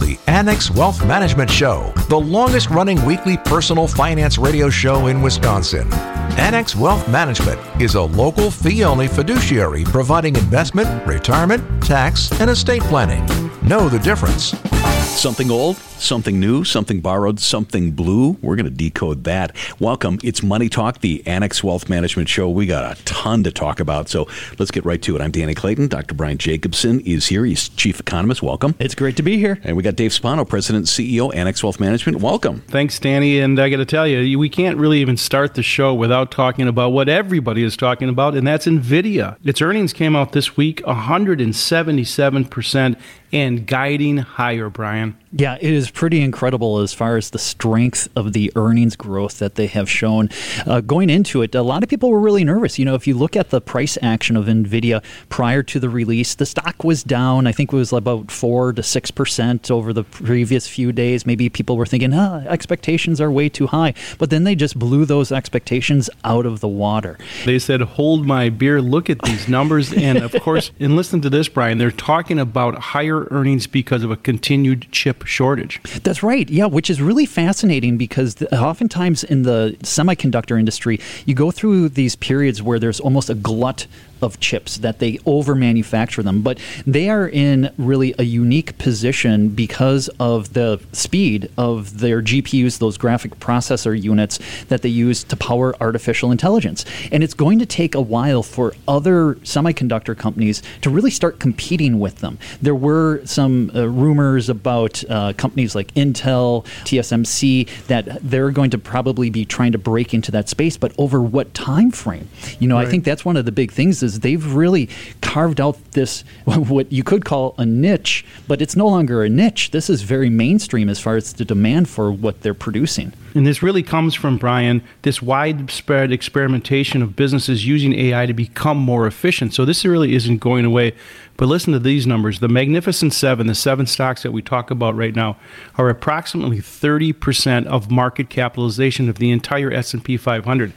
the Annex Wealth Management Show, the longest running weekly personal finance radio show in Wisconsin. Annex Wealth Management is a local fee only fiduciary providing investment, retirement, tax, and estate planning. Know the difference. Something old, something new, something borrowed, something blue. We're going to decode that. Welcome. It's Money Talk, the Annex Wealth Management Show. We got a ton to talk about, so let's get right to it. I'm Danny Clayton. Dr. Brian Jacobsen is here. He's chief economist. Welcome. It's great to be here. And we got Dave Spano, president and CEO, Annex Wealth Management. Welcome. Thanks, Danny. And I got to tell you, we can't really even start the show without talking about what everybody is talking about, and that's NVIDIA. Its earnings came out this week 177% and guiding higher, Brian. Yeah, it is pretty incredible as far as the strength of the earnings growth that they have shown. Uh, going into it, a lot of people were really nervous. You know, if you look at the price action of NVIDIA prior to the release, the stock was down. I think it was about 4 to 6% over the previous few days. Maybe people were thinking, ah, expectations are way too high. But then they just blew those expectations out of the water. They said, hold my beer, look at these numbers. and of course, and listen to this, Brian, they're talking about higher earnings because of a continued chip shortage. That's right. Yeah, which is really fascinating because oftentimes in the semiconductor industry, you go through these periods where there's almost a glut of chips that they over manufacture them. But they are in really a unique position because of the speed of their GPUs those graphic processor units that they use to power artificial intelligence. And it's going to take a while for other semiconductor companies to really start competing with them. There were some uh, rumors about uh, companies like Intel TSMC that they're going to probably be trying to break into that space. But over what time frame you know right. I think that's one of the big things is they've really carved out this what you could call a niche, but it's no longer a niche. This is very mainstream as far as the demand for what they're producing. And this really comes from, Brian, this widespread experimentation of businesses using AI to become more efficient. So this really isn't going away. But listen to these numbers. The Magnificent Seven, the seven stocks that we talk about right now, are approximately 30% of market capitalization of the entire S&P 500.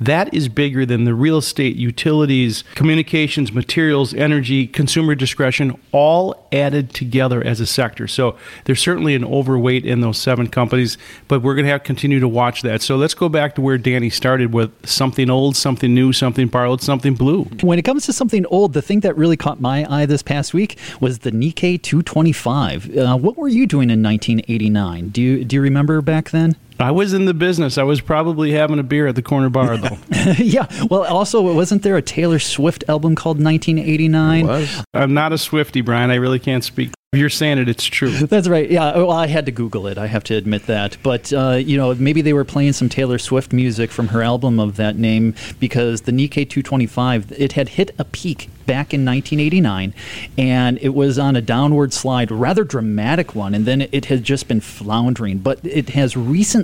That is bigger than the real estate, utilities, communications, materials, energy, consumer discretion, all added together as a sector. So there's certainly an overweight in those seven companies, but we're going to have to continue to watch that. So let's go back to where Danny started with something old, something new, something borrowed, something blue. When it comes to something old, the thing that really caught my eye this past week was the Nikkei 225. Uh, what were you doing in 1989? Do you do you remember back then? I was in the business. I was probably having a beer at the corner bar, though. yeah. Well, also, wasn't there a Taylor Swift album called 1989? was. I'm not a Swifty, Brian. I really can't speak you're saying it, it's true. That's right. Yeah. Well, I had to Google it. I have to admit that. But, uh, you know, maybe they were playing some Taylor Swift music from her album of that name because the Nikkei 225, it had hit a peak back in 1989 and it was on a downward slide, rather dramatic one. And then it has just been floundering. But it has recently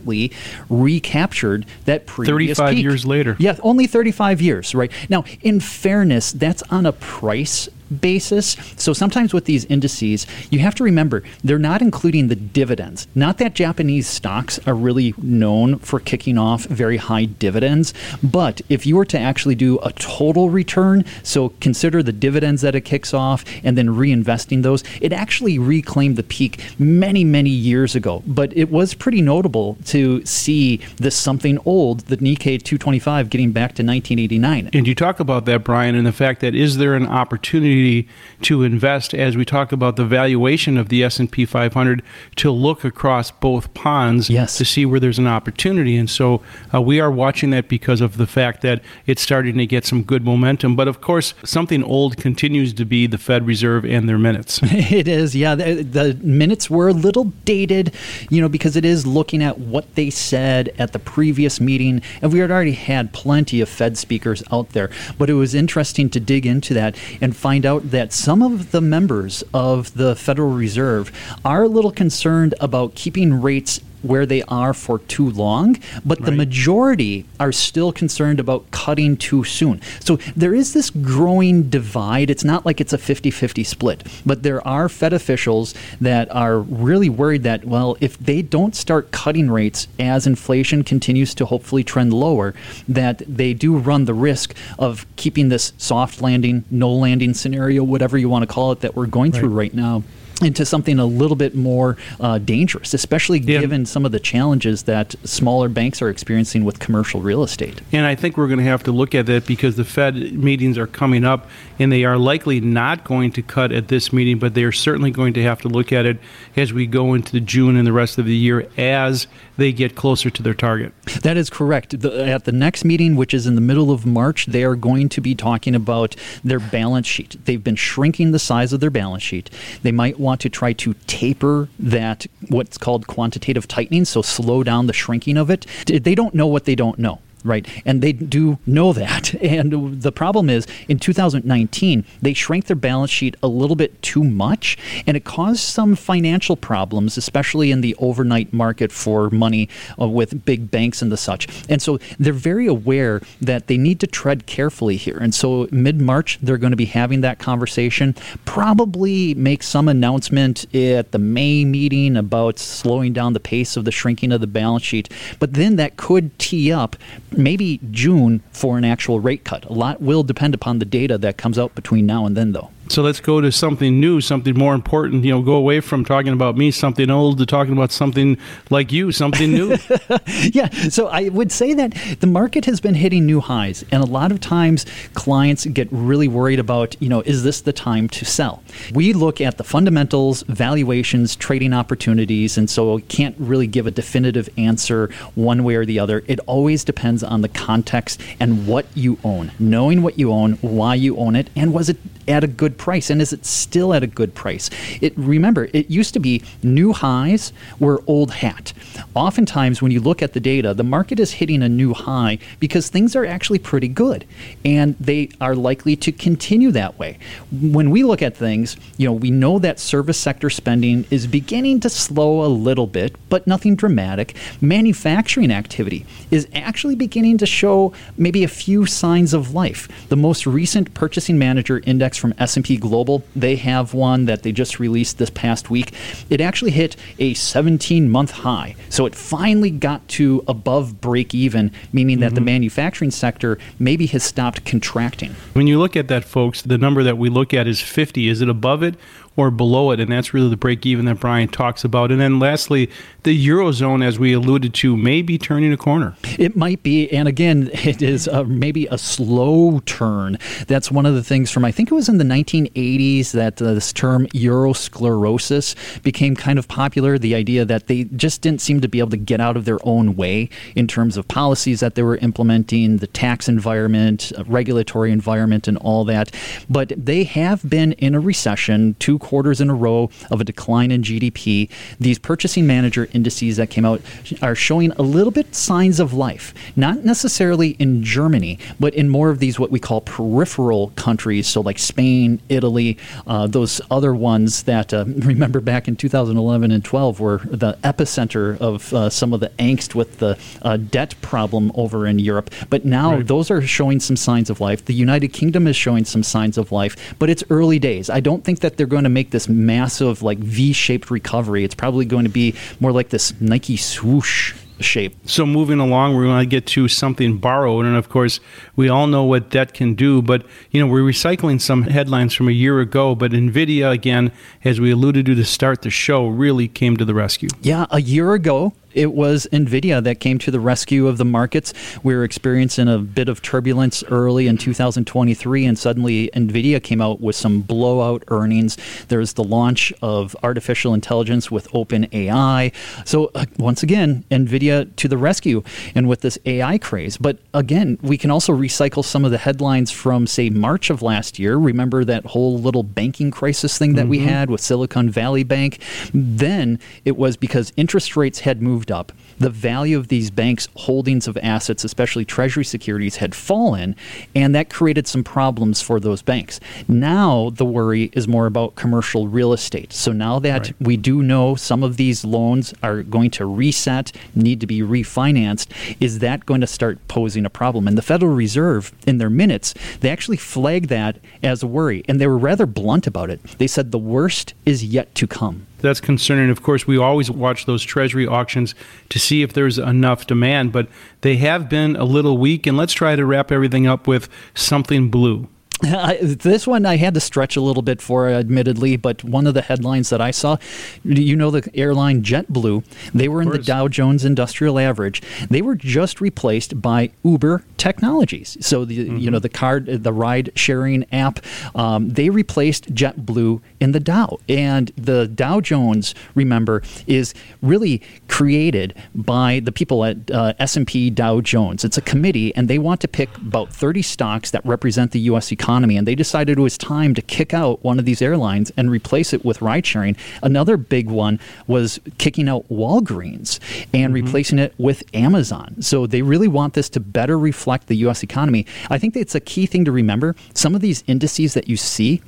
recaptured that previous 35 peak. years later. Yeah, only 35 years, right? Now, in fairness, that's on a price basis. So sometimes with these indices, you have to remember they're not including the dividends. Not that Japanese stocks are really known for kicking off very high dividends, but if you were to actually do a total return, so consider the dividends that it kicks off and then reinvesting those, it actually reclaimed the peak many, many years ago. But it was pretty notable to see this something old, the Nikkei 225, getting back to 1989. And you talk about that, Brian, and the fact that is there an opportunity opportunity to invest as we talk about the valuation of the S&P 500 to look across both ponds yes. to see where there's an opportunity. And so uh, we are watching that because of the fact that it's starting to get some good momentum. But of course something old continues to be the Fed Reserve and their minutes. It is yeah. The, the minutes were a little dated you know because it is looking at what they said at the previous meeting. And we had already had plenty of Fed speakers out there. But it was interesting to dig into that and find out out that some of the members of the Federal Reserve are a little concerned about keeping rates where they are for too long, but the majority are still concerned about cutting too soon. So there is this growing divide. It's not like it's a 50 50 split, but there are Fed officials that are really worried that, well, if they don't start cutting rates as inflation continues to hopefully trend lower, that they do run the risk of keeping this soft landing, no landing scenario, whatever you want to call it, that we're going through right now. Into something a little bit more uh, dangerous, especially Yeah. given some of the challenges that smaller banks are experiencing with commercial real estate. And I think we're going to have to look at that because the Fed meetings are coming up and they are likely not going to cut at this meeting, but they are certainly going to have to look at it as we go into June and the rest of the year as they get closer to their target. That is correct. The, at the next meeting, which is in the middle of March, they are going to be talking about their balance sheet. They've been shrinking the size of their balance sheet. They might want to try to taper that, what's called quantitative tightening, so slow down the shrinking of it. They don't know what they don't know. Right. And they do know that. And the problem is in 2019, they shrank their balance sheet a little bit too much, and it caused some financial problems, especially in the overnight market for money uh, with big banks and the such. And so they're very aware that they need to tread carefully here. And so mid March, they're going to be having that conversation, probably make some announcement at the May meeting about slowing down the pace of the shrinking of the balance sheet. But then that could tee up maybe June for an actual rate cut. A lot will depend upon the data that comes out between now and then, though. So let's go to something new, something more important. You know, go away from talking about me, something old, to talking about something like you, something new. yeah, so I would say that the market has been hitting new highs, and a lot of times clients get really worried about, you know, is this the time to sell? We look at the fundamentals, valuations, trading opportunities, and so can't really give a definitive answer one way or the other. It always depends on the context and what you own. Knowing what you own, why you own it, and was it at a good price and is it still at a good price? It remember it used to be new highs were old hat. Oftentimes when you look at the data the market is hitting a new high because things are actually pretty good and they are likely to continue that way. When we look at things you know we know that service sector spending is beginning to slow a little bit but nothing dramatic. Manufacturing activity is actually beginning to show maybe a few signs of life. The most recent purchasing manager index from S&P Global. They have one that they just released this past week. It actually hit a 17-month high. So it finally got to above break even, meaning that the mm-hmm. manufacturing sector maybe has stopped contracting. when you look at that, folks, the number that we look at is 50. Is it above it or below it? And that's really the break even that Brian talks about. And then lastly, the Eurozone, as we alluded to, may be turning a corner. It might be, and again, it is maybe a slow turn. That's one of the things from I think it was in the 1980s that uh, this term Eurosclerosis became kind of popular. The idea that they just didn't seem to be able to get out of their own way in terms of policies that they were implementing, the tax environment, uh, regulatory environment, and all that. But they have been in a recession two quarters in a row of a decline in GDP. These purchasing manager indices that came out are showing a little bit signs of life, not necessarily in Germany, but in more of these what we call peripheral countries, so like Spain, Italy, uh, those other ones that uh, remember back in 2011 and 12 were the epicenter of uh, some of the angst with the uh, debt problem over in Europe. But now Right. those are showing some signs of life. The United Kingdom is showing some signs of life, but it's early days. I don't think that they're going to make this massive, like V-shaped recovery. It's probably going to be more like this Nike swoosh shape. So moving along, we're going to get to something borrowed, and of course, we all know what debt can do. But you know, we're recycling some headlines from a year ago. But Nvidia, again, as we alluded to to start the show, really came to the rescue. Yeah, a year ago, it was Nvidia that came to the rescue of the markets. We were experiencing a bit of turbulence early in 2023, and suddenly Nvidia came out with some blowout earnings. There's the launch of artificial intelligence with OpenAI. So, uh, once again, Nvidia to the rescue and with this AI craze. But again, we can also recycle some of the headlines from, say, March of last year. Remember that whole little banking crisis thing that we had with Silicon Valley Bank? Then it was because interest rates had moved moved up, the value of these banks' holdings of assets, especially treasury securities, had fallen, and that created some problems for those banks. Now the worry is more about commercial real estate. So now that right. we do know some of these loans are going to reset, need to be refinanced, is that going to start posing a problem? And the Federal Reserve, in their minutes, they actually flagged that as a worry, and they were rather blunt about it. They said the worst is yet to come. That's concerning. Of course, we always watch those Treasury auctions to see if there's enough demand, but they have been a little weak. And let's try to wrap everything up with something blue. I, this one I had to stretch a little bit for, admittedly, but one of the headlines that I saw, you know, the airline JetBlue, they were in the Dow Jones Industrial Average. They were just replaced by Uber Technologies. So the mm-hmm. you know the card, the ride sharing app, um, they replaced JetBlue in the Dow, and the Dow Jones, remember, is really created by the people at uh, S&P Dow Jones. It's a committee, and they want to pick about 30 stocks that represent the U.S. economy economy, and they decided it was time to kick out one of these airlines and replace it with ride sharing. Another big one was kicking out Walgreens and mm-hmm. replacing it with Amazon. So they really want this to better reflect the U.S. economy. I think it's a key thing to remember. Some of these indices that you see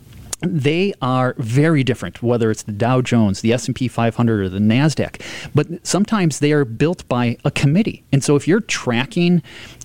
they are very different whether it's the Dow Jones, the S&P 500 or the Nasdaq. But sometimes they are built by a committee. And so if you're tracking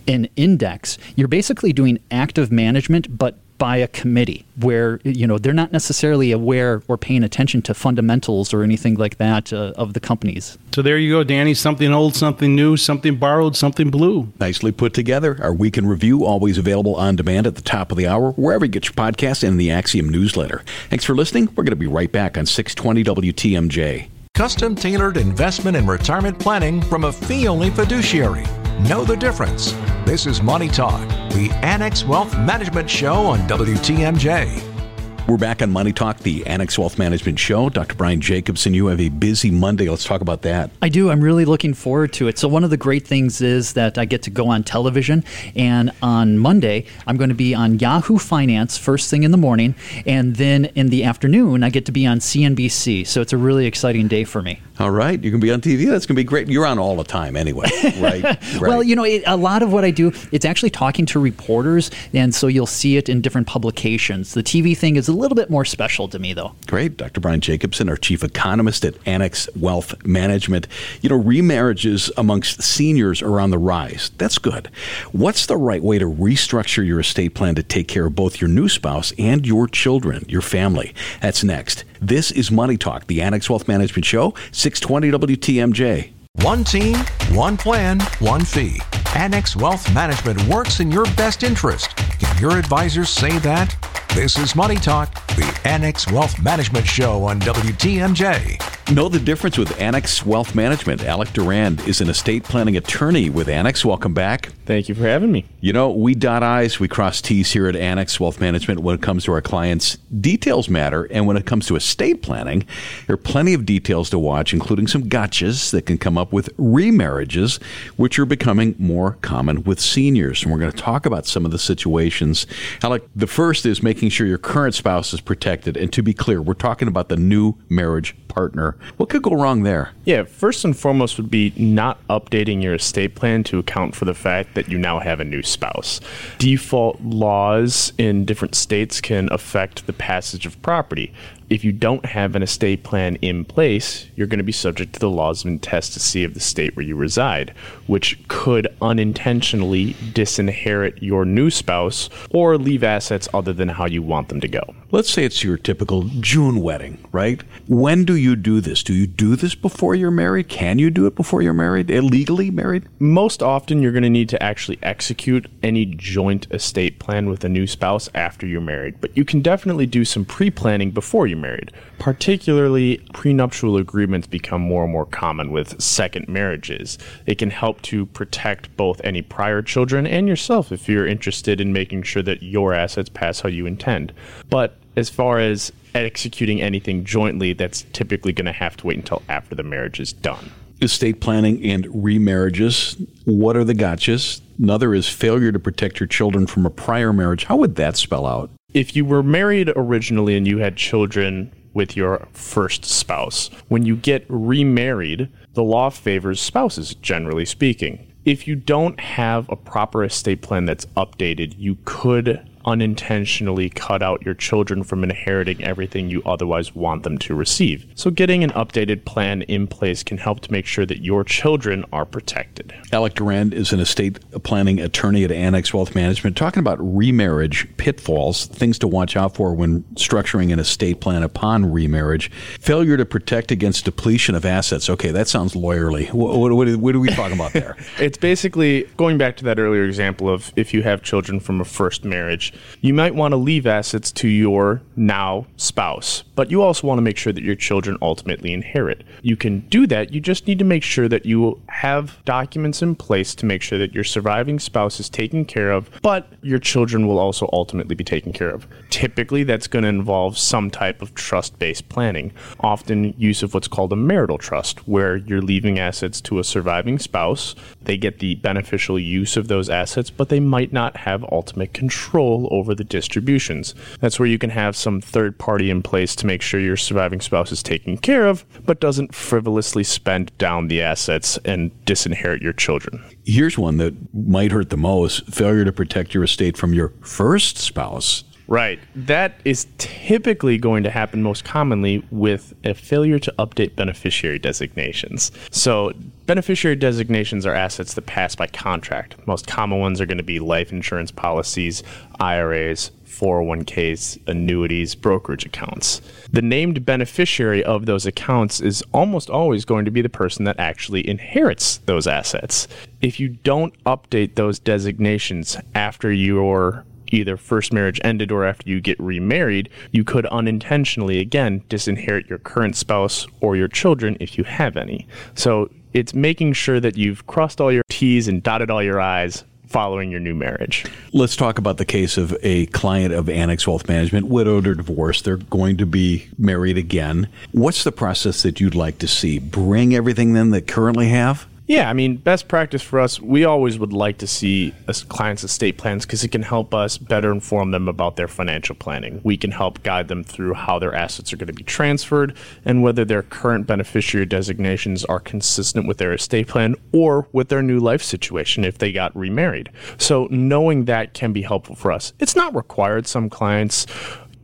an index, you're basically doing active management but by a committee where you know they're not necessarily aware or paying attention to fundamentals or anything like that uh, of the companies. So there you go, Danny. Something old, something new, something borrowed, something blue. Nicely put together. Our week in review always available on demand at the top of the hour, wherever you get your podcast and the Axiom newsletter. Thanks for listening. We're going to be right back on 620 WTMJ. Custom tailored investment and retirement planning from a fee only fiduciary. Know the difference. This is Money Talk, the Annex Wealth Management Show on WTMJ. We're back on Money Talk, the Annex Wealth Management Show. Dr. Brian Jacobsen, you have a busy Monday. Let's talk about that. I do. I'm really looking forward to it. So, one of the great things is that I get to go on television. And on Monday, I'm going to be on Yahoo Finance first thing in the morning. And then in the afternoon, I get to be on CNBC. So, it's a really exciting day for me. All right, you can be on TV. That's going to be great. You're on all the time anyway, right? right. well, you know, it, a lot of what I do, it's actually talking to reporters, and so you'll see it in different publications. The TV thing is a little bit more special to me, though. Great, Dr. Brian Jacobsen, our chief economist at Annex Wealth Management. You know, remarriages amongst seniors are on the rise. That's good. What's the right way to restructure your estate plan to take care of both your new spouse and your children, your family? That's next. This is Money Talk, the Annex Wealth Management Show, 620 WTMJ. One team, one plan, one fee. Annex Wealth Management works in your best interest. Can your advisors say that? This is Money Talk, the Annex Wealth Management Show on WTMJ. Know the difference with Annex Wealth Management. Alec Durand is an estate planning attorney with Annex. Welcome back. Thank you for having me. You know, we dot I's, we cross T's here at Annex Wealth Management when it comes to our clients. Details matter, and when it comes to estate planning, there are plenty of details to watch, including some gotchas that can come up with remarriages, which are becoming more common with seniors. And we're going to talk about some of the situations. Alec, the first is making sure your current spouse is protected. And to be clear, we're talking about the new marriage partner. What could go wrong there? Yeah, first and foremost would be not updating your estate plan to account for the fact that you now have a new spouse. Default laws in different states can affect the passage of property if you don't have an estate plan in place, you're going to be subject to the laws of intestacy of the state where you reside, which could unintentionally disinherit your new spouse or leave assets other than how you want them to go. Let's say it's your typical June wedding, right? When do you do this? Do you do this before you're married? Can you do it before you're married? Illegally married? Most often, you're going to need to actually execute any joint estate plan with a new spouse after you're married, but you can definitely do some pre planning before you married. Particularly, prenuptial agreements become more and more common with second marriages. It can help to protect both any prior children and yourself if you're interested in making sure that your assets pass how you intend. But as far as executing anything jointly, that's typically going to have to wait until after the marriage is done. Estate planning and remarriages. What are the gotchas? Another is failure to protect your children from a prior marriage. How would that spell out? If you were married originally and you had children with your first spouse. When you get remarried, the law favors spouses, generally speaking. If you don't have a proper estate plan that's updated, you could unintentionally cut out your children from inheriting everything you otherwise want them to receive. So, getting an updated plan in place can help to make sure that your children are protected. Alec Durand is an estate planning attorney at Annex Wealth Management, talking about remarriage pitfalls, things to watch out for when structuring an estate plan upon remarriage, failure to protect against depletion of assets. Okay, that sounds lawyerly. What, what, what, what are we talking about there? it's basically going back to that earlier example of if you have children from a first marriage, you might want to leave assets to your now spouse, but you also want to make sure that your children ultimately inherit. You can do that. You just need to make sure that you have documents in place to make sure that your surviving spouse is taken care of, but your children will also ultimately be taken care of. Typically, that's going to involve some type of trust based planning, often use of what's called a marital trust, where you're leaving assets to a surviving spouse. They get the beneficial use of those assets, but they might not have ultimate control over the distributions. That's where you can have some third party in place to make sure your surviving spouse is taken care of, but doesn't frivolously spend down the assets and disinherit your children. Here's one that might hurt the most failure to protect your estate from your first spouse. Right. That is typically going to happen most commonly with a failure to update beneficiary designations. So, beneficiary designations are assets that pass by contract. Most common ones are going to be life insurance policies, IRAs, 401ks, annuities, brokerage accounts. The named beneficiary of those accounts is almost always going to be the person that actually inherits those assets. If you don't update those designations after your either first marriage ended or after you get remarried, you could unintentionally again disinherit your current spouse or your children if you have any. So it's making sure that you've crossed all your T's and dotted all your I's following your new marriage. Let's talk about the case of a client of Annex Wealth Management, widowed or divorced. They're going to be married again. What's the process that you'd like to see? Bring everything then they currently have? Yeah, I mean, best practice for us, we always would like to see a clients' estate plans because it can help us better inform them about their financial planning. We can help guide them through how their assets are going to be transferred and whether their current beneficiary designations are consistent with their estate plan or with their new life situation if they got remarried. So, knowing that can be helpful for us. It's not required. Some clients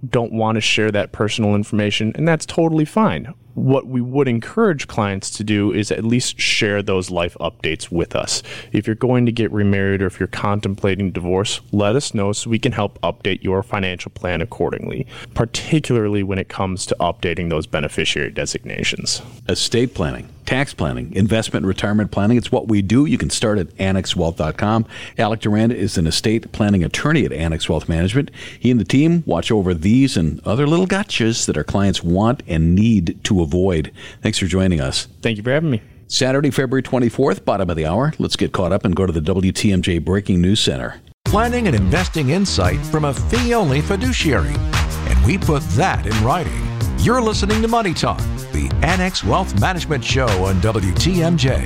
don't want to share that personal information, and that's totally fine what we would encourage clients to do is at least share those life updates with us. If you're going to get remarried or if you're contemplating divorce, let us know so we can help update your financial plan accordingly, particularly when it comes to updating those beneficiary designations. Estate planning, tax planning, investment retirement planning, it's what we do. You can start at annexwealth.com. Alec Durand is an estate planning attorney at Annex Wealth Management. He and the team watch over these and other little gotchas that our clients want and need to avoid. Thanks for joining us. Thank you for having me. Saturday, February 24th, bottom of the hour. Let's get caught up and go to the WTMJ Breaking News Center. Planning and investing insight from a fee only fiduciary. And we put that in writing. You're listening to Money Talk, the Annex Wealth Management Show on WTMJ.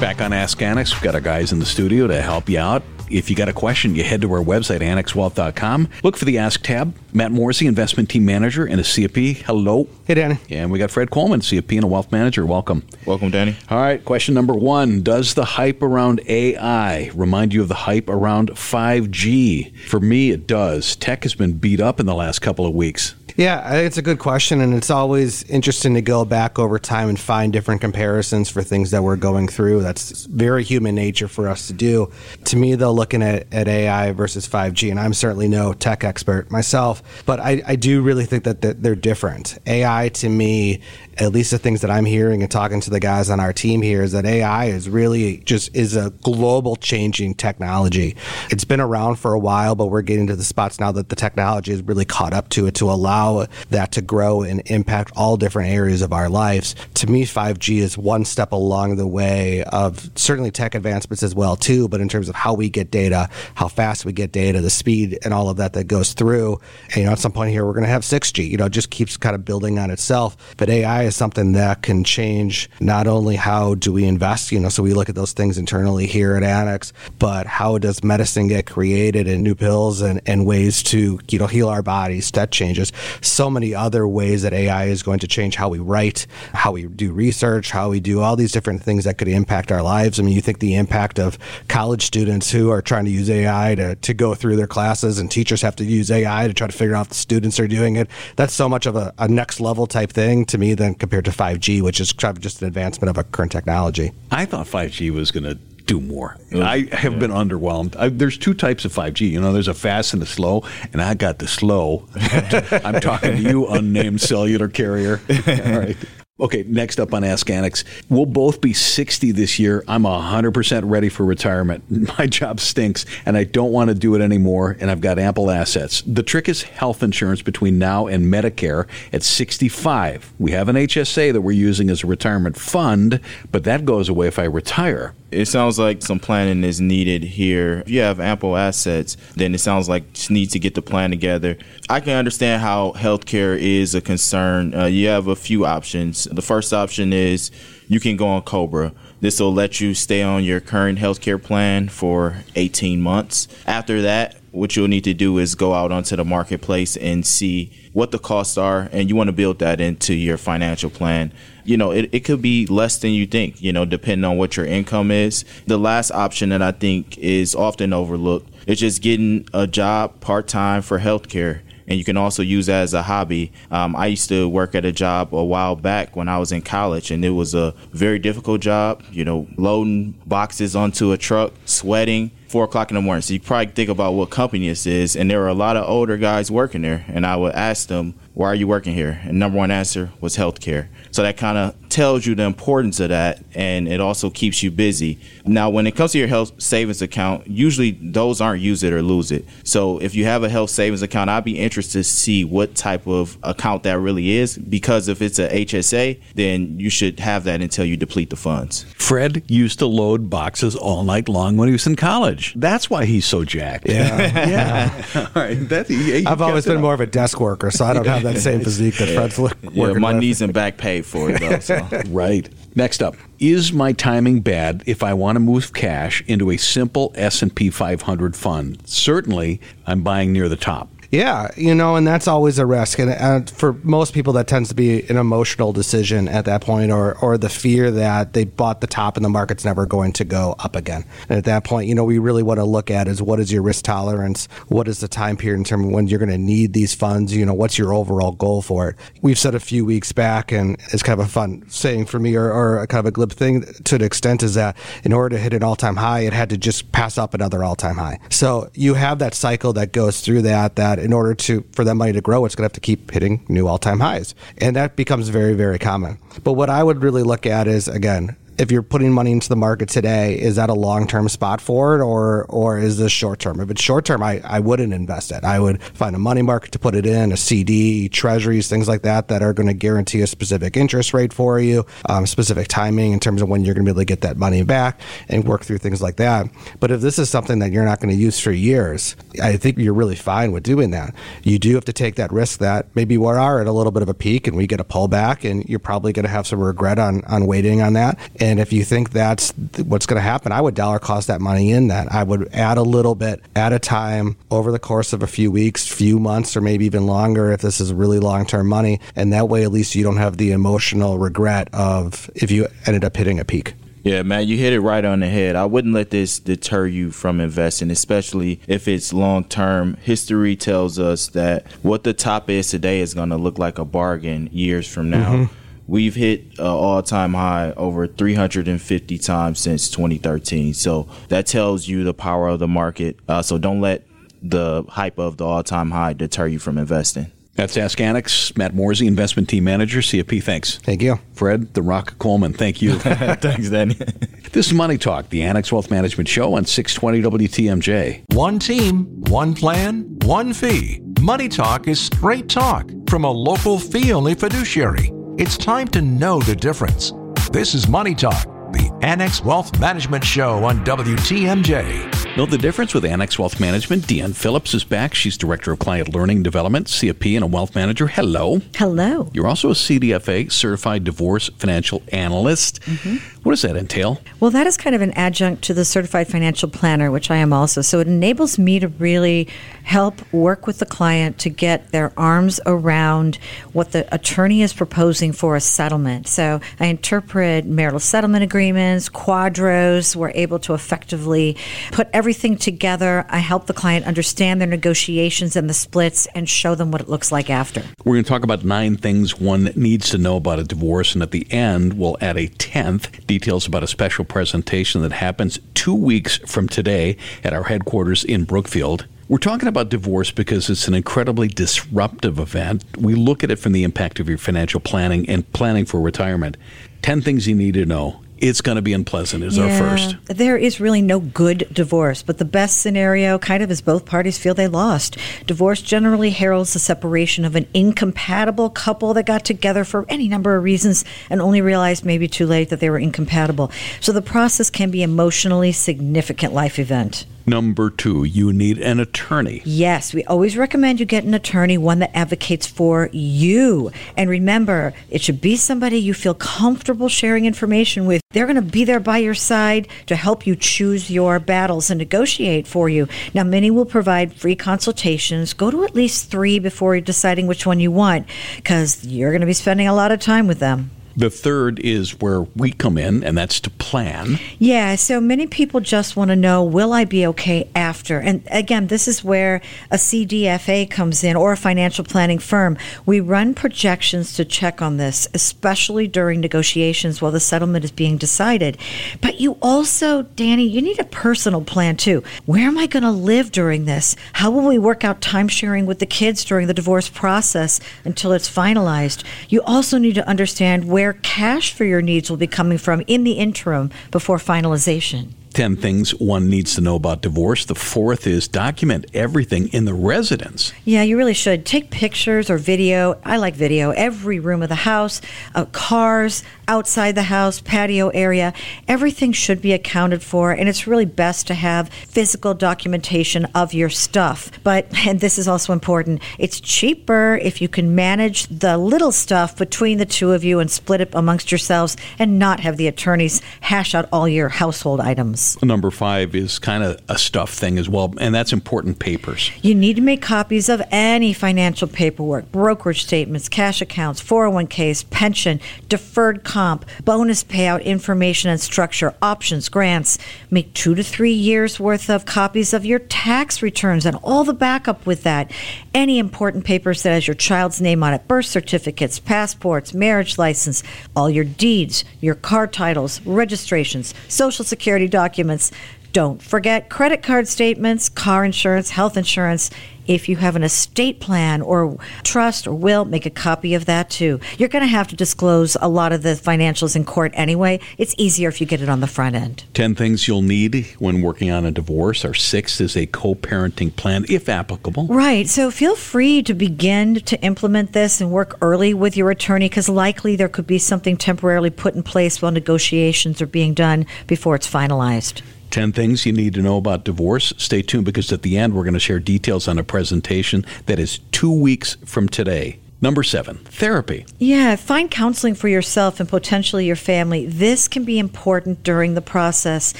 Back on Ask Annex, we've got our guys in the studio to help you out. If you got a question, you head to our website, annexwealth.com. Look for the Ask tab. Matt Morrissey, investment team manager and a CFP. Hello. Hey, Danny. And we got Fred Coleman, CFP and a wealth manager. Welcome. Welcome, Danny. All right, question number one Does the hype around AI remind you of the hype around 5G? For me, it does. Tech has been beat up in the last couple of weeks. Yeah, it's a good question, and it's always interesting to go back over time and find different comparisons for things that we're going through. That's very human nature for us to do. To me, though, looking at, at AI versus 5G, and I'm certainly no tech expert myself, but I, I do really think that they're different. AI, to me, at least the things that I'm hearing and talking to the guys on our team here is that AI is really just is a global changing technology. It's been around for a while, but we're getting to the spots now that the technology has really caught up to it to allow that to grow and impact all different areas of our lives. To me, 5G is one step along the way of certainly tech advancements as well too, but in terms of how we get data, how fast we get data, the speed and all of that that goes through. And, you know, at some point here, we're going to have 6G. You know, it just keeps kind of building on itself. But AI is something that can change not only how do we invest, you know, so we look at those things internally here at Annex, but how does medicine get created and new pills and, and ways to, you know, heal our bodies, that changes. so many other ways that AI is going to change how we write, how we do research, how we do all these different things that could impact our lives. I mean, you think the impact of college students who are trying to use AI to, to go through their classes and teachers have to use AI to try to figure out if the students are doing it. That's so much of a, a next level type thing to me than compared to 5G, which is kind of just an advancement of a current technology. I thought 5G was going to do more. I have been underwhelmed. I, there's two types of 5G. You know, there's a fast and a slow, and I got the slow. I'm talking to you, unnamed cellular carrier. All right. Okay, next up on Ask Annex. We'll both be 60 this year. I'm 100% ready for retirement. My job stinks, and I don't want to do it anymore, and I've got ample assets. The trick is health insurance between now and Medicare at 65. We have an HSA that we're using as a retirement fund, but that goes away if I retire. It sounds like some planning is needed here. If you have ample assets, then it sounds like just need to get the plan together. I can understand how healthcare is a concern. Uh, you have a few options. The first option is you can go on Cobra. This will let you stay on your current healthcare plan for 18 months. After that, what you'll need to do is go out onto the marketplace and see what the costs are, and you want to build that into your financial plan. You know, it, it could be less than you think, you know, depending on what your income is. The last option that I think is often overlooked is just getting a job part time for healthcare and you can also use that as a hobby. Um, I used to work at a job a while back when I was in college, and it was a very difficult job. You know, loading boxes onto a truck, sweating, four o'clock in the morning. So you probably think about what company this is, and there were a lot of older guys working there, and I would ask them, "Why are you working here?" And number one answer was healthcare. So that kind of tells you the importance of that, and it also keeps you busy. Now, when it comes to your health savings account, usually those aren't use it or lose it. So if you have a health savings account, I'd be interested to see what type of account that really is, because if it's a HSA, then you should have that until you deplete the funds. Fred used to load boxes all night long when he was in college. That's why he's so jacked. Yeah. yeah. all right. That, he, he I've always been up. more of a desk worker, so I don't have that same physique that Fred's look, Yeah, my with. knees and back paid for it though. So. Right. Next up, is my timing bad if I want to move cash into a simple S&P 500 fund? Certainly, I'm buying near the top. Yeah, you know, and that's always a risk. And uh, for most people, that tends to be an emotional decision at that point, or or the fear that they bought the top and the market's never going to go up again. And at that point, you know, we really want to look at is what is your risk tolerance? What is the time period in terms of when you're going to need these funds? You know, what's your overall goal for it? We've said a few weeks back, and it's kind of a fun saying for me, or, or kind of a glib thing to the extent is that in order to hit an all time high, it had to just pass up another all time high. So you have that cycle that goes through that. That in order to for that money to grow, it's going to have to keep hitting new all time highs, and that becomes very very common. But what I would really look at is again. If you're putting money into the market today, is that a long term spot for it or or is this short term? If it's short term, I, I wouldn't invest it. I would find a money market to put it in, a CD, treasuries, things like that that are going to guarantee a specific interest rate for you, um, specific timing in terms of when you're going to be able to get that money back and work through things like that. But if this is something that you're not going to use for years, I think you're really fine with doing that. You do have to take that risk that maybe we are at a little bit of a peak and we get a pullback, and you're probably going to have some regret on on waiting on that. And if you think that's what's going to happen, I would dollar cost that money in that. I would add a little bit at a time over the course of a few weeks, few months, or maybe even longer if this is really long term money. And that way, at least you don't have the emotional regret of if you ended up hitting a peak. Yeah, man, you hit it right on the head. I wouldn't let this deter you from investing, especially if it's long term. History tells us that what the top is today is going to look like a bargain years from now. Mm-hmm. We've hit an all time high over 350 times since 2013. So that tells you the power of the market. Uh, so don't let the hype of the all time high deter you from investing. That's Ask Annex. Matt Morrissey, Investment Team Manager, CFP. Thanks. Thank you. Fred, the Rock Coleman, thank you. Thanks, Danny. this is Money Talk, the Annex Wealth Management Show on 620 WTMJ. One team, one plan, one fee. Money Talk is straight talk from a local fee only fiduciary. It's time to know the difference. This is Money Talk, the Annex Wealth Management Show on WTMJ. Know the difference with Annex Wealth Management? Deanne Phillips is back. She's Director of Client Learning Development, CFP, and a Wealth Manager. Hello. Hello. You're also a CDFA, Certified Divorce Financial Analyst. Mm-hmm. What does that entail? Well, that is kind of an adjunct to the certified financial planner, which I am also. So it enables me to really help work with the client to get their arms around what the attorney is proposing for a settlement. So I interpret marital settlement agreements, QDROs. We're able to effectively put everything together. I help the client understand their negotiations and the splits and show them what it looks like after. We're going to talk about nine things one needs to know about a divorce, and at the end, we'll add a tenth details about a special presentation that happens two weeks from today at our headquarters in Brookfield. We're talking about divorce because it's an incredibly disruptive event. We look at it from the impact of your financial planning and planning for retirement. 10 things you need to know it's going to be unpleasant is yeah, our first. There is really no good divorce, but the best scenario kind of is both parties feel they lost. Divorce generally heralds the separation of an incompatible couple that got together for any number of reasons and only realized maybe too late that they were incompatible. So the process can be emotionally significant life event. Number two, you need an attorney. Yes, we always recommend you get an attorney, one that advocates for you. And remember, it should be somebody you feel comfortable sharing information with. They're going to be there by your side to help you choose your battles and negotiate for you. Now, many will provide free consultations. Go to at least three before deciding which one you want, because you're going to be spending a lot of time with them. The third is where we come in, and that's to plan. Yeah, so many people just want to know will I be okay after? And again, this is where a CDFA comes in or a financial planning firm. We run projections to check on this, especially during negotiations while the settlement is being decided. But you also, Danny, you need a personal plan too. Where am I going to live during this? How will we work out time sharing with the kids during the divorce process until it's finalized? You also need to understand where where cash for your needs will be coming from in the interim before finalization. 10 things one needs to know about divorce. The fourth is document everything in the residence. Yeah, you really should. Take pictures or video. I like video. Every room of the house, uh, cars, outside the house, patio area, everything should be accounted for. And it's really best to have physical documentation of your stuff. But, and this is also important, it's cheaper if you can manage the little stuff between the two of you and split it amongst yourselves and not have the attorneys hash out all your household items. Number five is kind of a stuff thing as well, and that's important papers. You need to make copies of any financial paperwork, brokerage statements, cash accounts, 401ks, pension, deferred comp, bonus payout information and structure, options, grants. Make two to three years worth of copies of your tax returns and all the backup with that. Any important papers that has your child's name on it, birth certificates, passports, marriage license, all your deeds, your car titles, registrations, social security documents documents. Don't forget credit card statements, car insurance, health insurance. If you have an estate plan or trust or will, make a copy of that too. You're going to have to disclose a lot of the financials in court anyway. It's easier if you get it on the front end. 10 things you'll need when working on a divorce. Our sixth is a co parenting plan, if applicable. Right. So feel free to begin to implement this and work early with your attorney because likely there could be something temporarily put in place while negotiations are being done before it's finalized. 10 things you need to know about divorce. Stay tuned because at the end, we're going to share details on a presentation that is two weeks from today. Number seven, therapy. Yeah, find counseling for yourself and potentially your family. This can be important during the process.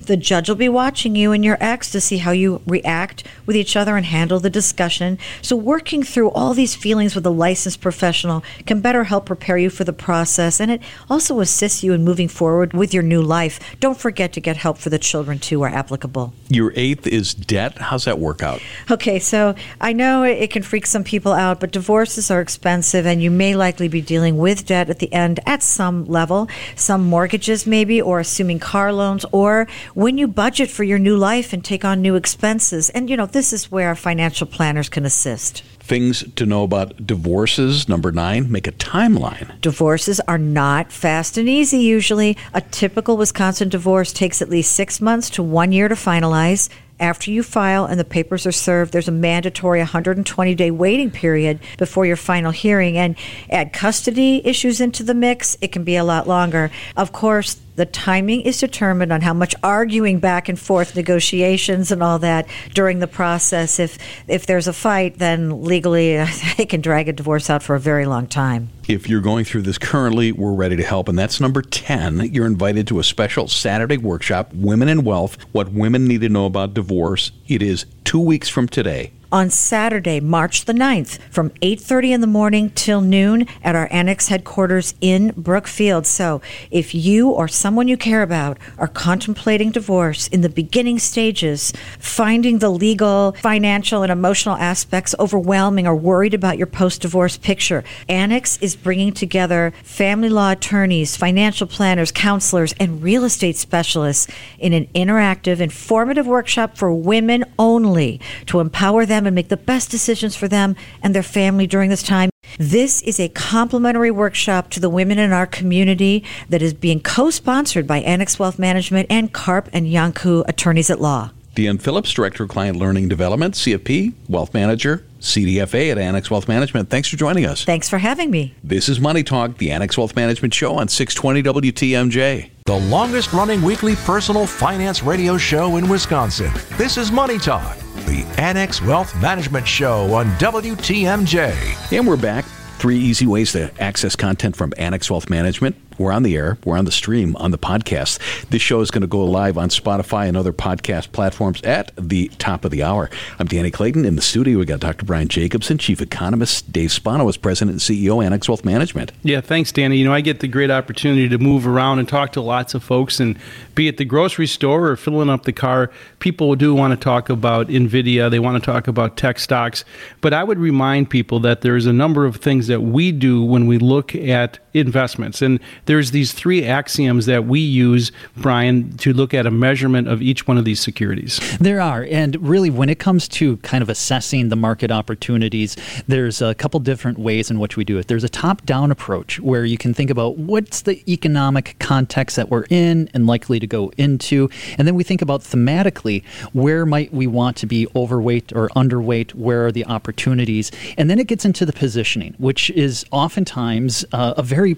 The judge will be watching you and your ex to see how you react with each other and handle the discussion. So, working through all these feelings with a licensed professional can better help prepare you for the process and it also assists you in moving forward with your new life. Don't forget to get help for the children too, where applicable. Your eighth is debt. How's that work out? Okay, so I know it can freak some people out, but divorces are expensive expensive, and you may likely be dealing with debt at the end at some level, some mortgages maybe, or assuming car loans, or when you budget for your new life and take on new expenses. And, you know, this is where financial planners can assist things to know about divorces. Number nine, make a timeline. Divorces are not fast and easy usually. A typical Wisconsin divorce takes at least six months to one year to finalize. After you file and the papers are served, there's a mandatory 120 day waiting period before your final hearing. And add custody issues into the mix, it can be a lot longer. Of course, The timing is determined on how much arguing back and forth, negotiations, and all that during the process. If if there's a fight, then legally they can drag a divorce out for a very long time. If you're going through this currently, we're ready to help. And that's number 10. You're invited to a special Saturday workshop, Women in Wealth What Women Need to Know About Divorce. It is two weeks from today on Saturday, March the 9th, from 8:30 in the morning till noon at our annex headquarters in Brookfield. So, if you or someone you care about are contemplating divorce in the beginning stages, finding the legal, financial, and emotional aspects overwhelming or worried about your post-divorce picture, Annex is bringing together family law attorneys, financial planners, counselors, and real estate specialists in an interactive, informative workshop for women only to empower them them and make the best decisions for them and their family during this time. This is a complimentary workshop to the women in our community that is being co sponsored by Annex Wealth Management and Karp and Iancu Attorneys at Law. Deanne Phillips, Director of Client Learning Development, CFP, Wealth Manager, CDFA at Annex Wealth Management. Thanks for joining us. Thanks for having me. This is Money Talk, the Annex Wealth Management Show on 620 WTMJ. The longest running weekly personal finance radio show in Wisconsin. This is Money Talk the Annex Wealth Management Show on WTMJ. And we're back. Three easy ways to access content from Annex Wealth Management. We're on the air, we're on the stream, on the podcast. This show is going to go live on Spotify and other podcast platforms at the top of the hour. I'm Danny Clayton. In the studio, we got Dr. Brian Jacobsen, Chief Economist. Dave Spano is President and CEO, Annex Wealth Management. Yeah, thanks, Danny. You know, I get the great opportunity to move around and talk to lots of folks, and be at the grocery store or filling up the car, people do want to talk about NVIDIA, they want to talk about tech stocks. But I would remind people that there's a number of things that we do when we look at investments. And there's these three axioms that we use, Brian, to look at a measurement of each one of these securities. There are. And really, when it comes to kind of assessing the market opportunities, there's a couple different ways in which we do it. There's a top down approach where you can think about what's the economic context that we're in and likely to go into. And then we think about thematically where might we want to be overweight or underweight, where are the opportunities. And then it gets into the positioning, which is oftentimes uh, a very very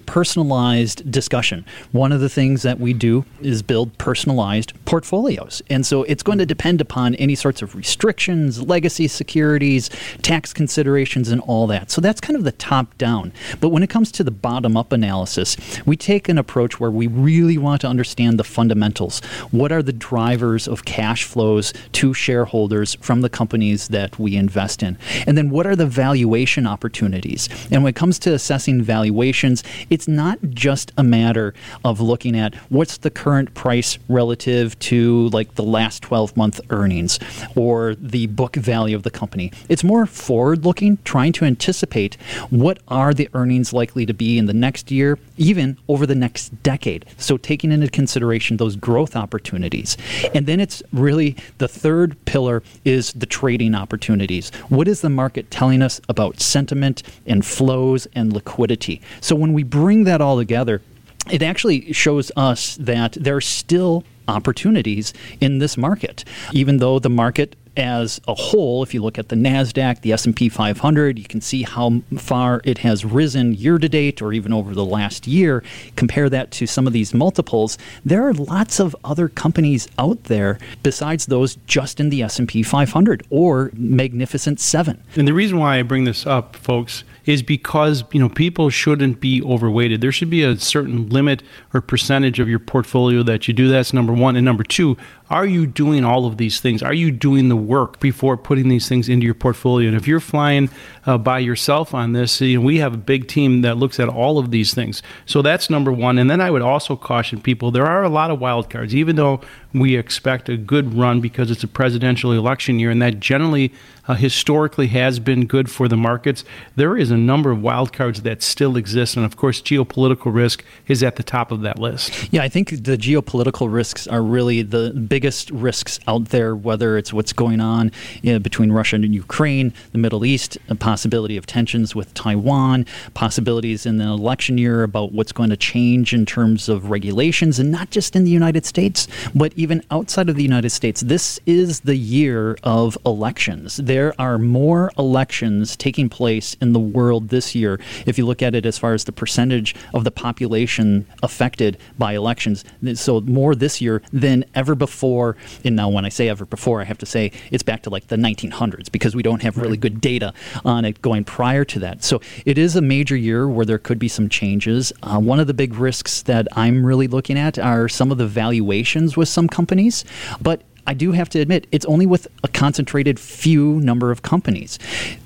discussion. One of the things that we do is build personalized portfolios. And so it's going to depend upon any sorts of restrictions, legacy securities, tax considerations, and all that. So that's kind of the top down. But when it comes to the bottom up analysis, we take an approach where we really want to understand the fundamentals. What are the drivers of cash flows to shareholders from the companies that we invest in? And then what are the valuation opportunities? And when it comes to assessing valuations, it's not just a matter of looking at what's the current price relative to like the last 12 month earnings or the book value of the company. It's more forward looking, trying to anticipate what are the earnings likely to be in the next year, even over the next decade. So taking into consideration those growth opportunities. And then it's really the third pillar is the trading opportunities. What is the market telling us about sentiment and flows and liquidity? So when we bring that all together, it actually shows us that there are still opportunities in this market even though the market as a whole, if you look at the Nasdaq, the S&P 500, you can see how far it has risen year to date or even over the last year. Compare that to some of these multiples. There are lots of other companies out there besides those just in the S&P 500 or Magnificent 7. And the reason why I bring this up, folks, is because you know people shouldn't be overweighted. There should be a certain limit or percentage of your portfolio that you do. That's number one, and number two, are you doing all of these things? Are you doing the work before putting these things into your portfolio? And if you're flying uh, by yourself on this, you know, we have a big team that looks at all of these things. So that's number one. And then I would also caution people there are a lot of wild cards, even though we expect a good run because it's a presidential election year, and that generally uh, historically has been good for the markets. There is a number of wildcards that still exist, and of course, geopolitical risk is at the top of that list. Yeah, I think the geopolitical risks are really the biggest risks out there, whether it's what's going on you know, between Russia and Ukraine, the Middle East, a possibility of tensions with Taiwan, possibilities in the election year about what's going to change in terms of regulations, and not just in the United States, but even outside of the United States, this is the year of elections. There are more elections taking place in the world this year. If you look at it as far as the percentage of the population affected by elections, so more this year than ever before. And now, when I say ever before, I have to say it's back to like the 1900s because we don't have really good data on it going prior to that. So it is a major year where there could be some changes. Uh, one of the big risks that I'm really looking at are some of the valuations with some companies, but I do have to admit, it's only with a concentrated few number of companies.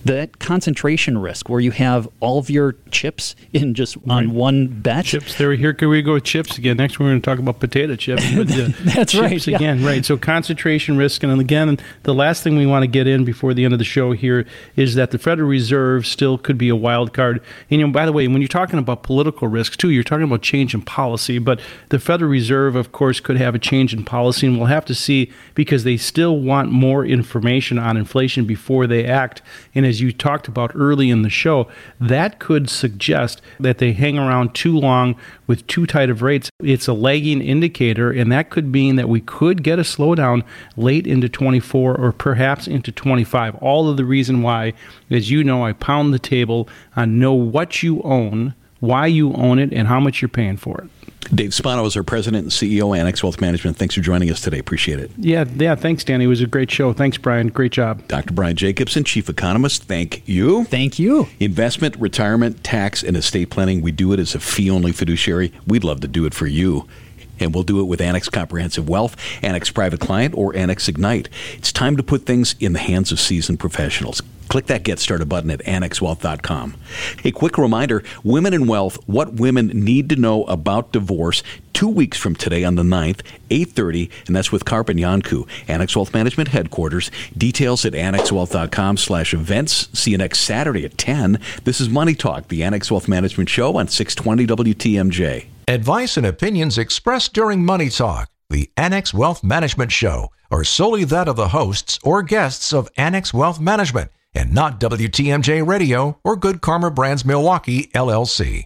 That concentration risk, where you have all of your chips in just on one bet. Chips. There, here we go with chips again. Next, we're going to talk about potato chips. Uh, That's chips right, yeah. Again, right. So concentration risk, and again, the last thing we want to get in before the end of the show here is that the Federal Reserve still could be a wild card. And you know, by the way, when you're talking about political risks too, you're talking about change in policy. But the Federal Reserve, of course, could have a change in policy, and we'll have to see because they still want more information on inflation before they act. And as you talked about early in the show, that could suggest that they hang around too long with too tight of rates. It's a lagging indicator, and that could mean that we could get a slowdown late into 24 or perhaps into 25. All of the reason why, as you know, I pound the table on know what you own, why you own it, and how much you're paying for it. Dave Spano is our president and CEO, Annex Wealth Management. Thanks for joining us today. Appreciate it. Yeah, yeah. Thanks, Danny. It was a great show. Thanks, Brian. Great job. Dr. Brian Jacobsen, Chief Economist, thank you. Thank you. Investment, retirement, tax, and estate planning. We do it as a fee only fiduciary. We'd love to do it for you. And we'll do it with Annex Comprehensive Wealth, Annex Private Client, or Annex Ignite. It's time to put things in the hands of seasoned professionals. Click that Get Started button at annexwealth.com. A quick reminder Women in Wealth, what women need to know about divorce, two weeks from today on the 9th, 8.30, and that's with Karp and Iancu, Annex Wealth Management Headquarters. Details at annexwealth.com slash events. See you next Saturday at 10. This is Money Talk, the Annex Wealth Management Show on 620 WTMJ. Advice and opinions expressed during Money Talk, the Annex Wealth Management Show, are solely that of the hosts or guests of Annex Wealth Management and not WTMJ Radio or Good Karma Brands Milwaukee, LLC.